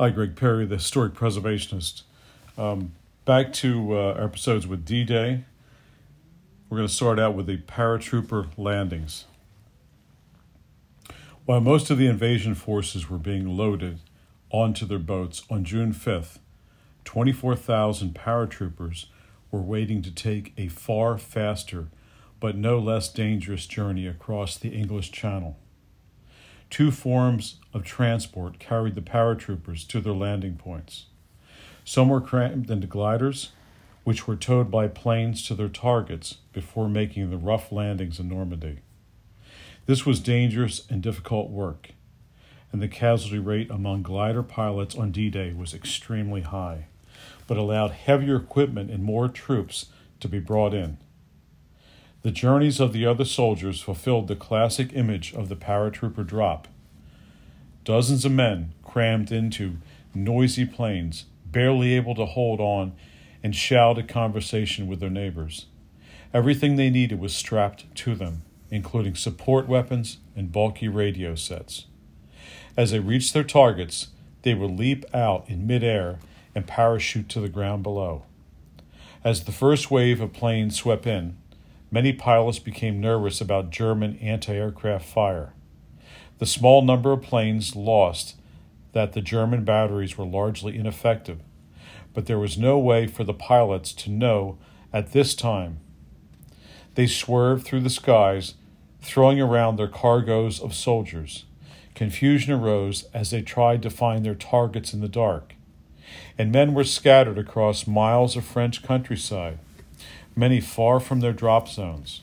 Hi, Greg Perry, the historic preservationist. Um, back to uh, our episodes with D Day. We're going to start out with the paratrooper landings. While most of the invasion forces were being loaded onto their boats on June 5th, 24,000 paratroopers were waiting to take a far faster but no less dangerous journey across the English Channel. Two forms of transport carried the paratroopers to their landing points. Some were crammed into gliders, which were towed by planes to their targets before making the rough landings in Normandy. This was dangerous and difficult work, and the casualty rate among glider pilots on D Day was extremely high, but allowed heavier equipment and more troops to be brought in. The journeys of the other soldiers fulfilled the classic image of the paratrooper drop. Dozens of men crammed into noisy planes, barely able to hold on and shout a conversation with their neighbors. Everything they needed was strapped to them, including support weapons and bulky radio sets. As they reached their targets, they would leap out in midair and parachute to the ground below. As the first wave of planes swept in, many pilots became nervous about German anti aircraft fire. The small number of planes lost that the German batteries were largely ineffective, but there was no way for the pilots to know at this time. They swerved through the skies, throwing around their cargoes of soldiers. Confusion arose as they tried to find their targets in the dark, and men were scattered across miles of French countryside many far from their drop zones.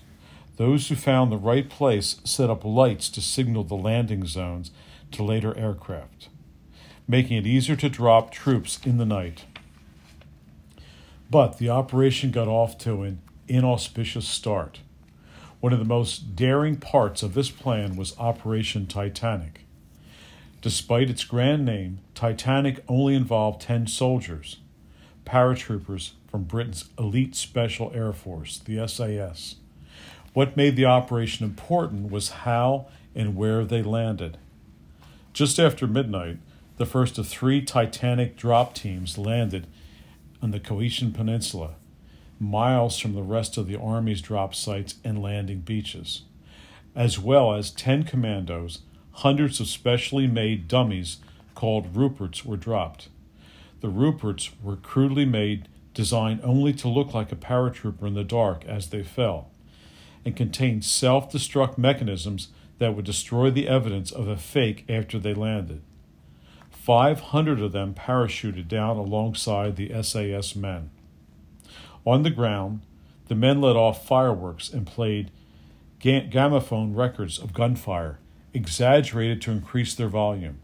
Those who found the right place set up lights to signal the landing zones to later aircraft, making it easier to drop troops in the night. But the operation got off to an inauspicious start. One of the most daring parts of this plan was Operation Titanic. Despite its grand name, Titanic only involved 10 soldiers, paratroopers from Britain's elite Special Air Force, the SAS. What made the operation important was how and where they landed. Just after midnight, the first of three Titanic drop teams landed on the Cotentin Peninsula, miles from the rest of the Army's drop sites and landing beaches, as well as 10 commandos, hundreds of specially made dummies called Ruperts were dropped. The Ruperts were crudely made designed only to look like a paratrooper in the dark as they fell, and contained self destruct mechanisms that would destroy the evidence of a fake after they landed. 500 of them parachuted down alongside the SAS men. On the ground, the men let off fireworks and played gramophone records of gunfire, exaggerated to increase their volume.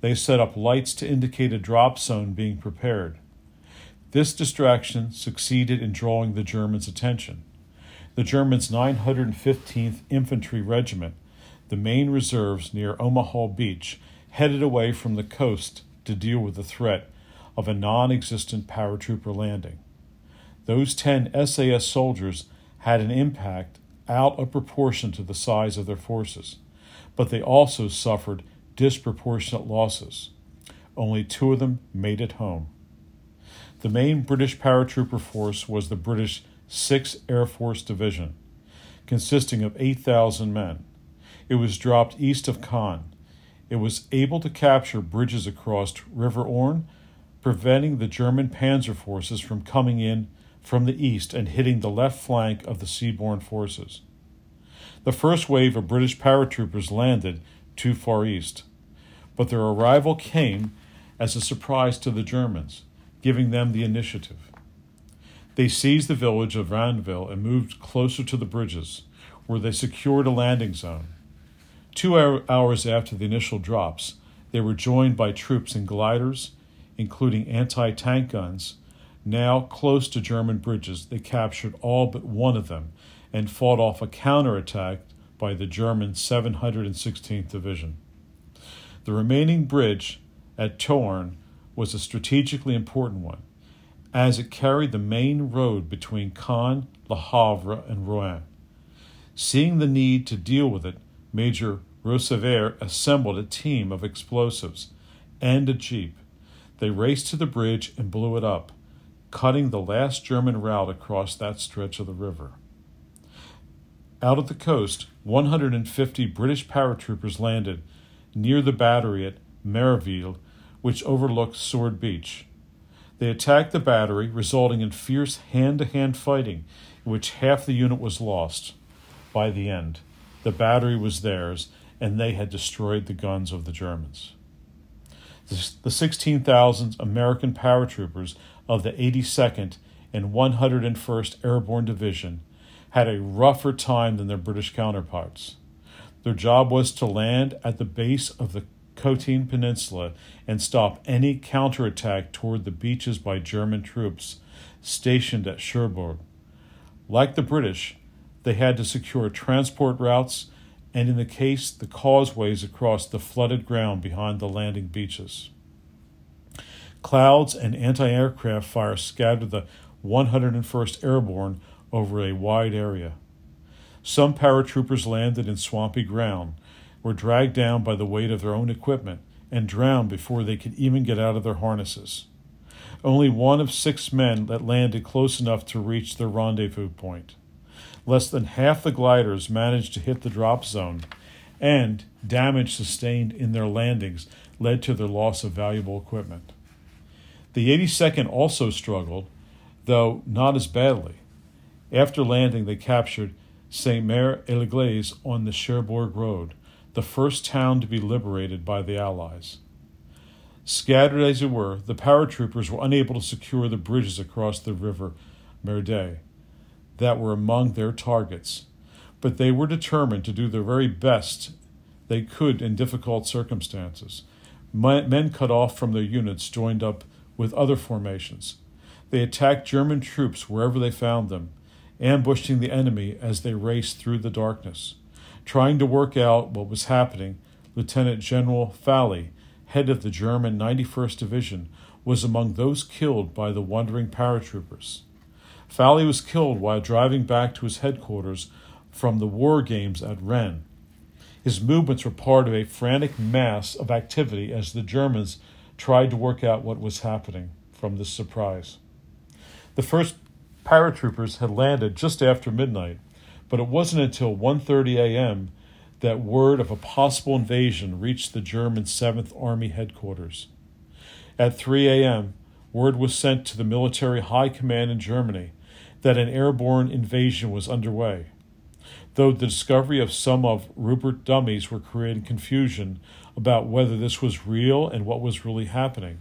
They set up lights to indicate a drop zone being prepared. This distraction succeeded in drawing the Germans' attention. The Germans' 915th Infantry Regiment, the main reserves near Omaha Beach, headed away from the coast to deal with the threat of a non existent paratrooper landing. Those 10 SAS soldiers had an impact out of proportion to the size of their forces, but they also suffered disproportionate losses. Only two of them made it home. The main British paratrooper force was the British 6th Air Force Division, consisting of 8,000 men. It was dropped east of Caen. It was able to capture bridges across River Orne, preventing the German panzer forces from coming in from the east and hitting the left flank of the seaborne forces. The first wave of British paratroopers landed too far east, but their arrival came as a surprise to the Germans giving them the initiative. They seized the village of Ranville and moved closer to the bridges, where they secured a landing zone. Two hours after the initial drops, they were joined by troops in gliders, including anti tank guns. Now close to German bridges, they captured all but one of them and fought off a counterattack by the German 716th Division. The remaining bridge at Troarn was a strategically important one, as it carried the main road between Caen, Le Havre, and Rouen. Seeing the need to deal with it, Major Roseveare assembled a team of explosives and a jeep. They raced to the bridge and blew it up, cutting the last German route across that stretch of the river. Out at the coast, 150 British paratroopers landed near the battery at Merville, which overlooked Sword Beach. They attacked the battery, resulting in fierce hand to hand fighting, in which half the unit was lost. By the end, the battery was theirs, and they had destroyed the guns of the Germans. The 16,000 American paratroopers of the 82nd and 101st Airborne Division had a rougher time than their British counterparts. Their job was to land at the base of the Cotentin Peninsula and stop any counterattack toward the beaches by German troops stationed at Cherbourg. Like the British, they had to secure transport routes and, in the case, the causeways across the flooded ground behind the landing beaches. Clouds and anti aircraft fire scattered the 101st Airborne over a wide area. Some paratroopers landed in swampy ground, were dragged down by the weight of their own equipment, and drowned before they could even get out of their harnesses. Only one of six men that landed close enough to reach their rendezvous point. Less than half the gliders managed to hit the drop zone, and damage sustained in their landings led to their loss of valuable equipment. The 82nd also struggled, though not as badly. After landing, they captured Saint Mère Église on the Cherbourg Road, the first town to be liberated by the Allies. Scattered as they were, the paratroopers were unable to secure the bridges across the river Merderet that were among their targets, but they were determined to do the very best they could in difficult circumstances. Men cut off from their units joined up with other formations. They attacked German troops wherever they found them, ambushing the enemy as they raced through the darkness. Trying to work out what was happening, Lieutenant General Falley, head of the German 91st Division, was among those killed by the wandering paratroopers. Falley was killed while driving back to his headquarters from the war games at Rennes. His movements were part of a frantic mass of activity as the Germans tried to work out what was happening from this surprise. The first paratroopers had landed just after midnight, but it wasn't until 1:30 a.m. that word of a possible invasion reached the German 7th Army headquarters. At 3 a.m., word was sent to the military high command in Germany that an airborne invasion was underway. Though the discovery of some of Rupert dummies were creating confusion about whether this was real and what was really happening.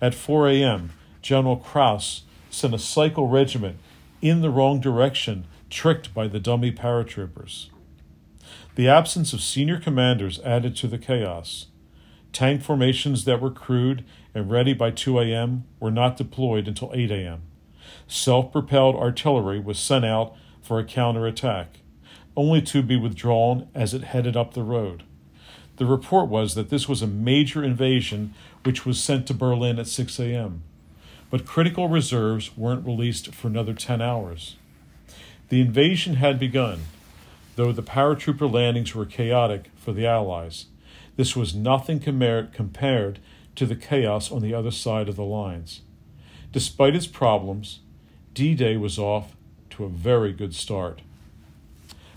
At 4 a.m., General Kraus sent a cycle regiment in the wrong direction, tricked by the dummy paratroopers. The absence of senior commanders added to the chaos. Tank formations that were crude and ready by 2 a.m. were not deployed until 8 a.m. Self propelled artillery was sent out for a counterattack, only to be withdrawn as it headed up the road. The report was that this was a major invasion which was sent to Berlin at 6 a.m but critical reserves weren't released for another 10 hours. The invasion had begun, though the paratrooper landings were chaotic for the Allies. This was nothing compared to the chaos on the other side of the lines. Despite its problems, D Day was off to a very good start.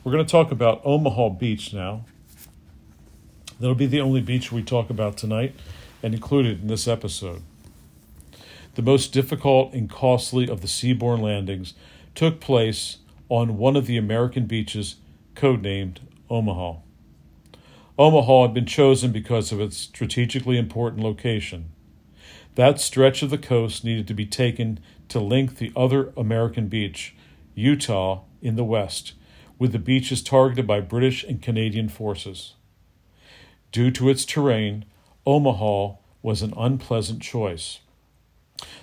We're going to talk about Omaha Beach now. That'll be the only beach we talk about tonight and included in this episode. The most difficult and costly of the seaborne landings took place on one of the American beaches codenamed Omaha. Omaha had been chosen because of its strategically important location. That stretch of the coast needed to be taken to link the other American beach, Utah, in the west, with the beaches targeted by British and Canadian forces. Due to its terrain, Omaha was an unpleasant choice.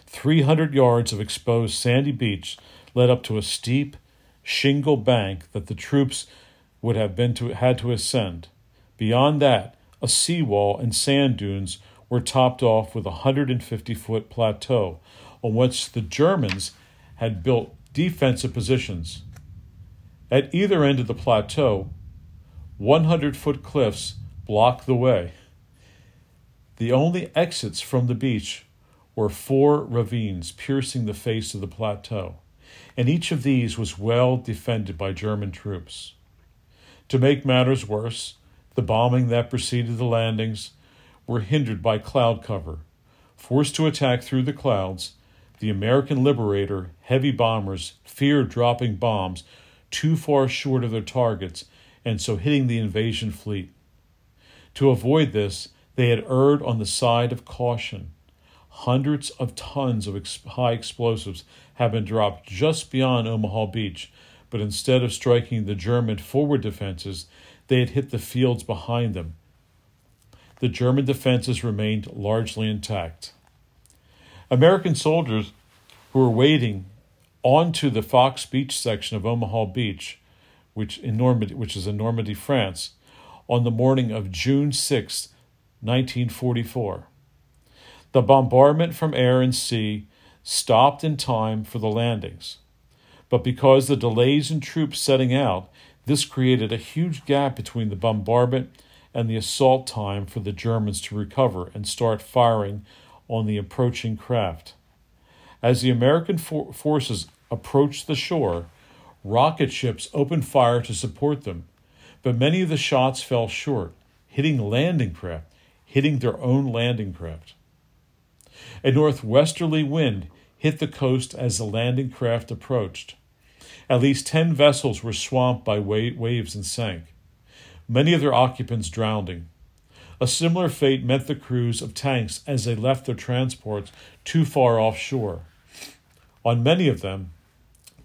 300 yards of exposed sandy beach led up to a steep shingle bank that the troops would have been to, had to ascend. Beyond that, a seawall and sand dunes were topped off with a 150 foot plateau on which the Germans had built defensive positions. At either end of the plateau, 100 foot cliffs blocked the way. The only exits from the beach were four ravines piercing the face of the plateau, and each of these was well defended by German troops. To make matters worse, the bombing that preceded the landings were hindered by cloud cover. Forced to attack through the clouds, the American Liberator heavy bombers feared dropping bombs too far short of their targets and so hitting the invasion fleet. To avoid this, they had erred on the side of caution. Hundreds of tons of ex- high explosives have been dropped just beyond Omaha Beach, but instead of striking the German forward defenses, they had hit the fields behind them. The German defenses remained largely intact. American soldiers who were waiting onto the Fox Beach section of Omaha Beach, which in Normandy, which is in Normandy, France, on the morning of June 6, 1944. The bombardment from air and sea stopped in time for the landings. But because the delays in troops setting out, this created a huge gap between the bombardment and the assault time for the Germans to recover and start firing on the approaching craft. As the American for- forces approached the shore, rocket ships opened fire to support them, but many of the shots fell short, hitting landing craft, hitting their own landing craft. A northwesterly wind hit the coast as the landing craft approached. At least 10 vessels were swamped by waves and sank, many of their occupants drowning. A similar fate met the crews of tanks as they left their transports too far offshore. On many of them,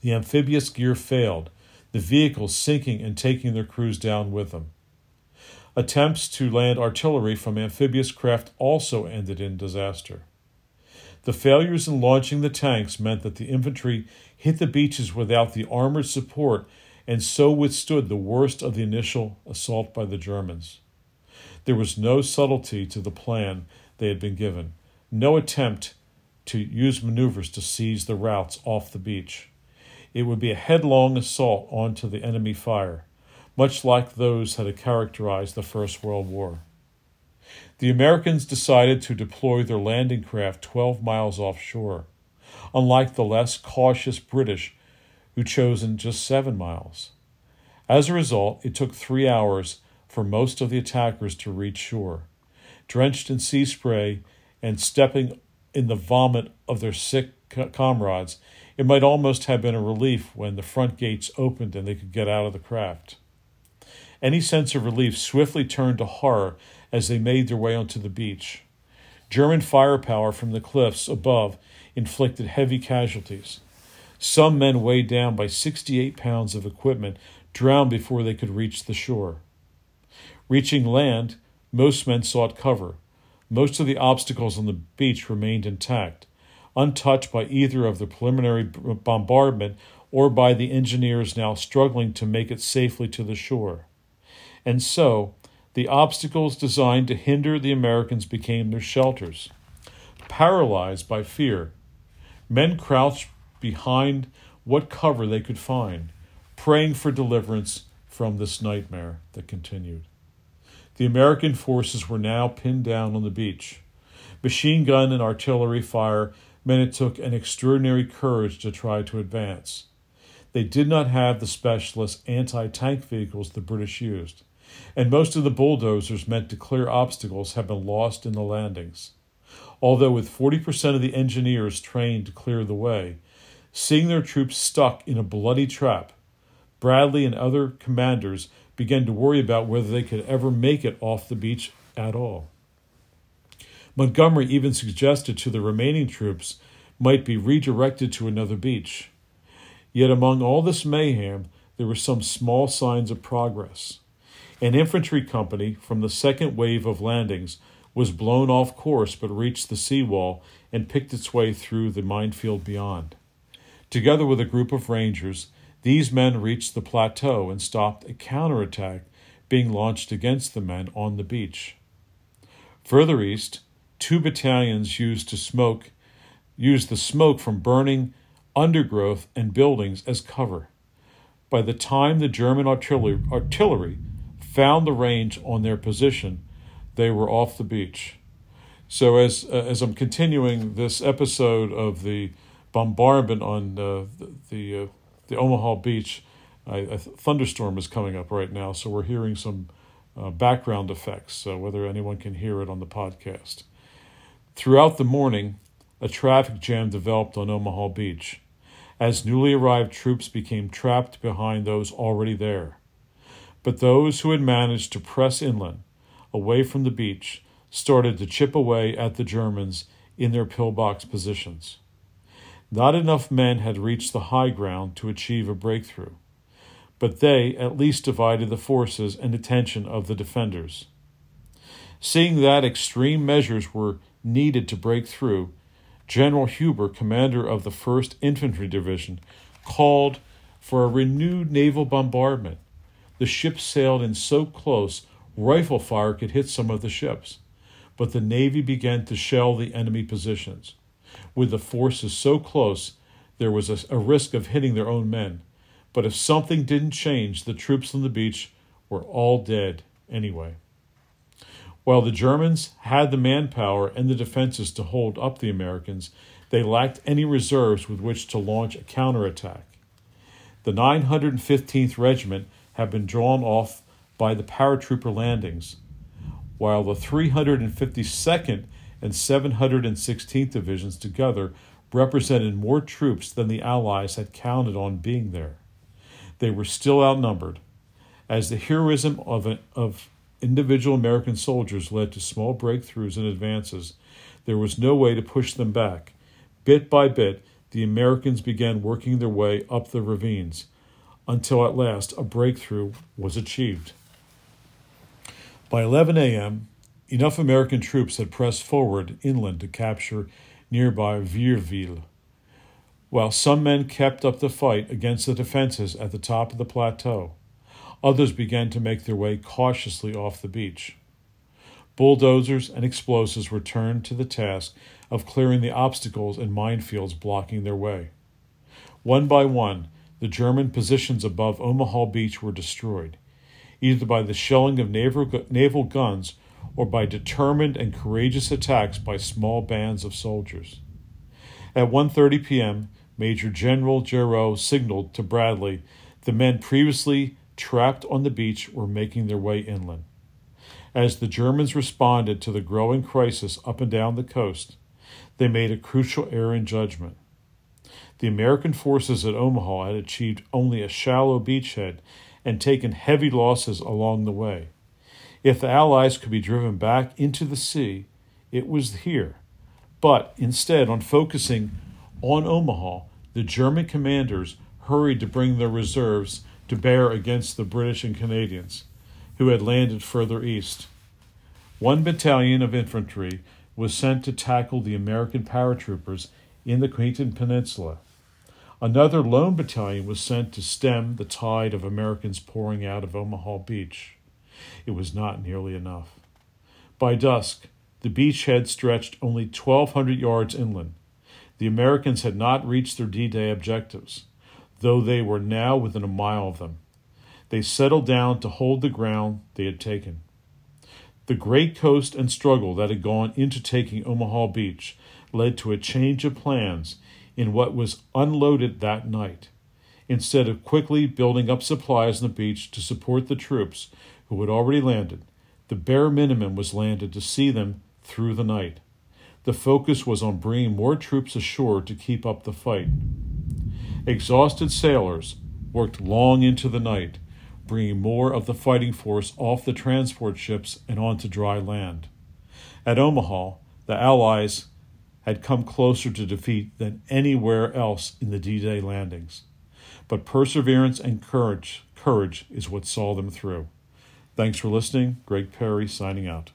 the amphibious gear failed, the vehicles sinking and taking their crews down with them. Attempts to land artillery from amphibious craft also ended in disaster. The failures in launching the tanks meant that the infantry hit the beaches without the armored support and so withstood the worst of the initial assault by the Germans. There was no subtlety to the plan they had been given, no attempt to use maneuvers to seize the routes off the beach. It would be a headlong assault onto the enemy fire, much like those that had characterized the First World War. The Americans decided to deploy their landing craft 12 miles offshore, unlike the less cautious British, who chosen just seven miles. As a result, it took three hours for most of the attackers to reach shore. Drenched in sea spray and stepping in the vomit of their sick comrades, it might almost have been a relief when the front gates opened and they could get out of the craft. Any sense of relief swiftly turned to horror as they made their way onto the beach. German firepower from the cliffs above inflicted heavy casualties. Some men weighed down by 68 pounds of equipment drowned before they could reach the shore. Reaching land, most men sought cover. Most of the obstacles on the beach remained intact, untouched by either of the preliminary bombardment or by the engineers now struggling to make it safely to the shore. And so, the obstacles designed to hinder the Americans became their shelters. Paralyzed by fear, men crouched behind what cover they could find, praying for deliverance from this nightmare that continued. The American forces were now pinned down on the beach. Machine gun and artillery fire meant it took an extraordinary courage to try to advance. They did not have the specialist anti tank vehicles the British used, and most of the bulldozers meant to clear obstacles had been lost in the landings. Although, with 40% of the engineers trained to clear the way, seeing their troops stuck in a bloody trap, Bradley and other commanders began to worry about whether they could ever make it off the beach at all. Montgomery even suggested to the remaining troops might be redirected to another beach. Yet among all this mayhem, there were some small signs of progress. An infantry company from the second wave of landings was blown off course but reached the seawall and picked its way through the minefield beyond. Together with a group of rangers, these men reached the plateau and stopped a counterattack being launched against the men on the beach. Further east, two battalions used to smoke used the smoke from burning undergrowth and buildings as cover. By the time the German artillery, artillery found the range on their position, they were off the beach. So as uh, as I'm continuing this episode of the bombardment on uh, the the, uh, the, Omaha beach, a thunderstorm is coming up right now, so we're hearing some uh, background effects. So whether anyone can hear it on the podcast. Throughout the morning, a traffic jam developed on Omaha Beach as newly arrived troops became trapped behind those already there. But those who had managed to press inland, away from the beach, started to chip away at the Germans in their pillbox positions. Not enough men had reached the high ground to achieve a breakthrough, but they at least divided the forces and attention of the defenders. Seeing that extreme measures were needed to break through, General Huebner, commander of the 1st Infantry Division, called for a renewed naval bombardment. The ships sailed in so close, rifle fire could hit some of the ships but the Navy began to shell the enemy positions. With the forces so close, there was a, a, risk of hitting their own men. But if something didn't change, the troops on the beach were all dead anyway. While the Germans had the manpower and the defenses to hold up the Americans, they lacked any reserves with which to launch a counterattack. The 915th Regiment had been drawn off by the paratrooper landings, while the 352nd and 716th Divisions together represented more troops than the Allies had counted on being there. They were still outnumbered. As the heroism of, of individual American soldiers led to small breakthroughs and advances, there was no way to push them back. Bit by bit, the Americans began working their way up the ravines until at last a breakthrough was achieved. By 11 a.m., enough American troops had pressed forward inland to capture nearby Vierville. While some men kept up the fight against the defenses at the top of the plateau, others began to make their way cautiously off the beach. Bulldozers and explosives were turned to the task of clearing the obstacles and minefields blocking their way. One by one, the German positions above Omaha Beach were destroyed, either by the shelling of naval, naval guns or by determined and courageous attacks by small bands of soldiers. At 1:30 p.m., Major General Gerow signaled to Bradley the men previously trapped on the beach were making their way inland. As the Germans responded to the growing crisis up and down the coast, they made a crucial error in judgment. The American forces at Omaha had achieved only a shallow beachhead and taken heavy losses along the way. If the Allies could be driven back into the sea, it was here. But instead, on focusing on Omaha, the German commanders hurried to bring their reserves to bear against the British and Canadians, who had landed further east. One battalion of infantry was sent to tackle the American paratroopers in the Cotentin Peninsula. Another lone battalion was sent to stem the tide of Americans pouring out of Omaha Beach. It was not nearly enough. By dusk, the beachhead stretched only 1,200 yards inland. The Americans had not reached their D Day objectives, though they were now within a mile of them. They settled down to hold the ground they had taken. The great coast and struggle that had gone into taking Omaha Beach led to a change of plans in what was unloaded that night. Instead of quickly building up supplies on the beach to support the troops who had already landed, the bare minimum was landed to see them through the night. The focus was on bringing more troops ashore to keep up the fight. Exhausted sailors worked long into the night, bringing more of the fighting force off the transport ships and onto dry land. At Omaha, the Allies had come closer to defeat than anywhere else in the D Day landings. But perseverance and courage, courage is what saw them through. Thanks for listening. Greg Perry signing out.